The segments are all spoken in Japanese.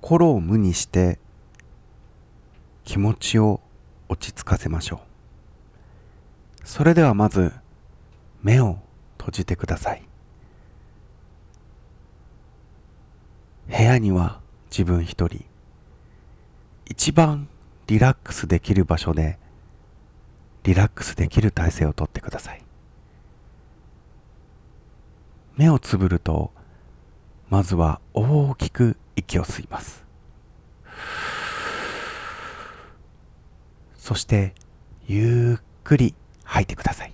心を無にして気持ちを落ち着かせましょう。それではまず目を閉じてください。部屋には自分一人。一番リラックスできる場所でリラックスできる体勢をとってください。目をつぶるとまずは大きく息を吸います。そしてゆっくり吐いてください。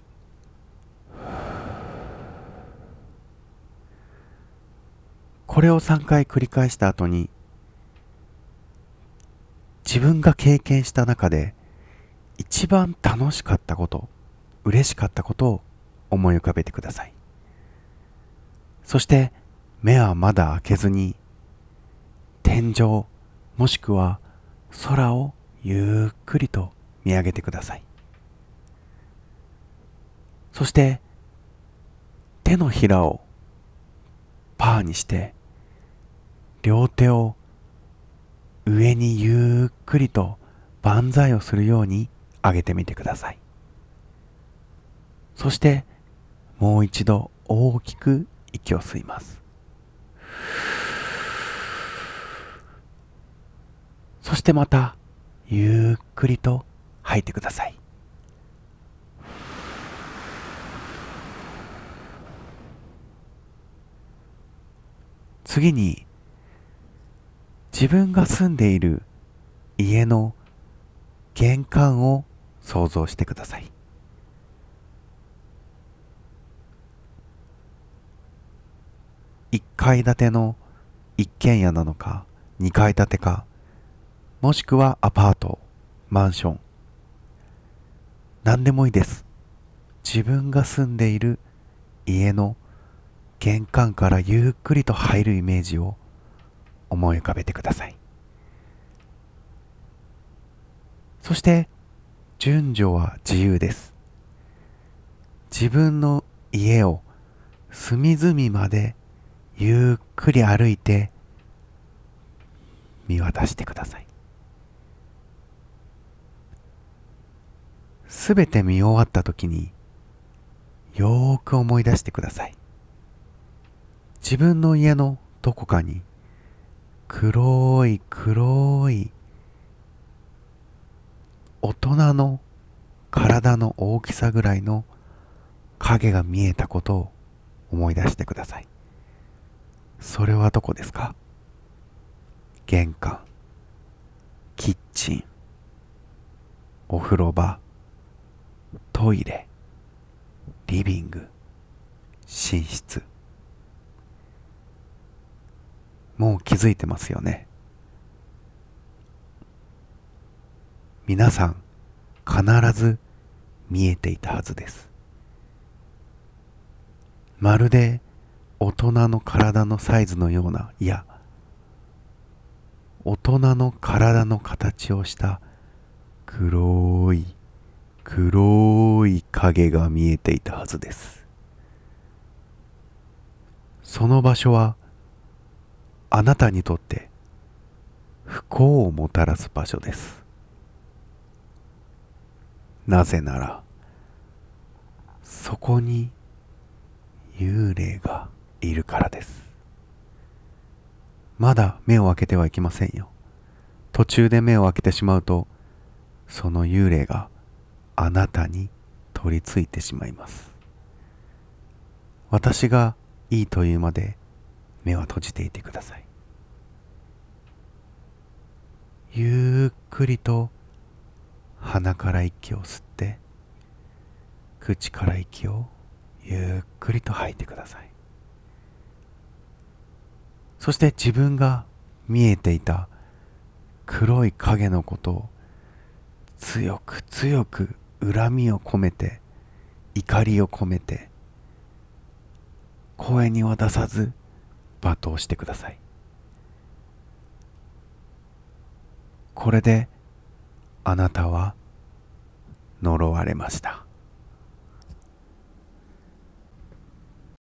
これを3回繰り返した後に自分が経験した中で一番楽しかったこと嬉しかったことを思い浮かべてください。そして目はまだ開けずに天井もしくは空をゆっくりと見上げてください。そして手のひらをパーにして両手を上にゆっくりと万歳をするように上げてみてください。そしてもう一度大きく息を吸います。そしてまたゆっくりと吐いてください。次に自分が住んでいる家の玄関を想像してください。1階建ての一軒家なのか2階建てかもしくはアパートマンション。何でもいいです。自分が住んでいる家の玄関からゆっくりと入るイメージを思い浮かべてください。そして順序は自由です。自分の家を隅々までゆっくり歩いて見渡してください。すべて見終わった時によーく思い出してください。自分の家のどこかに黒い黒い大人の体の大きさぐらいの影が見えたことを思い出してください。それはどこですか？玄関キッチンお風呂場。トイレリビング寝室。もう気づいてますよね。皆さん必ず見えていたはずです。まるで大人の体のサイズのようないや大人の体の形をした黒い黒い影が見えていたはずです。その場所はあなたにとって不幸をもたらす場所です。なぜならそこに幽霊がいるからです。まだ目を開けてはいけませんよ。途中で目を開けてしまうとその幽霊があなたに取り付いてしまいます。私がいいというまで目は閉じていてください。ゆっくりと鼻から息を吸って口から息をゆっくりと吐いてください。そして自分が見えていた黒い影のことを強く強く恨みを込めて怒りを込めて声には出さず罵倒してください。これであなたは呪われました。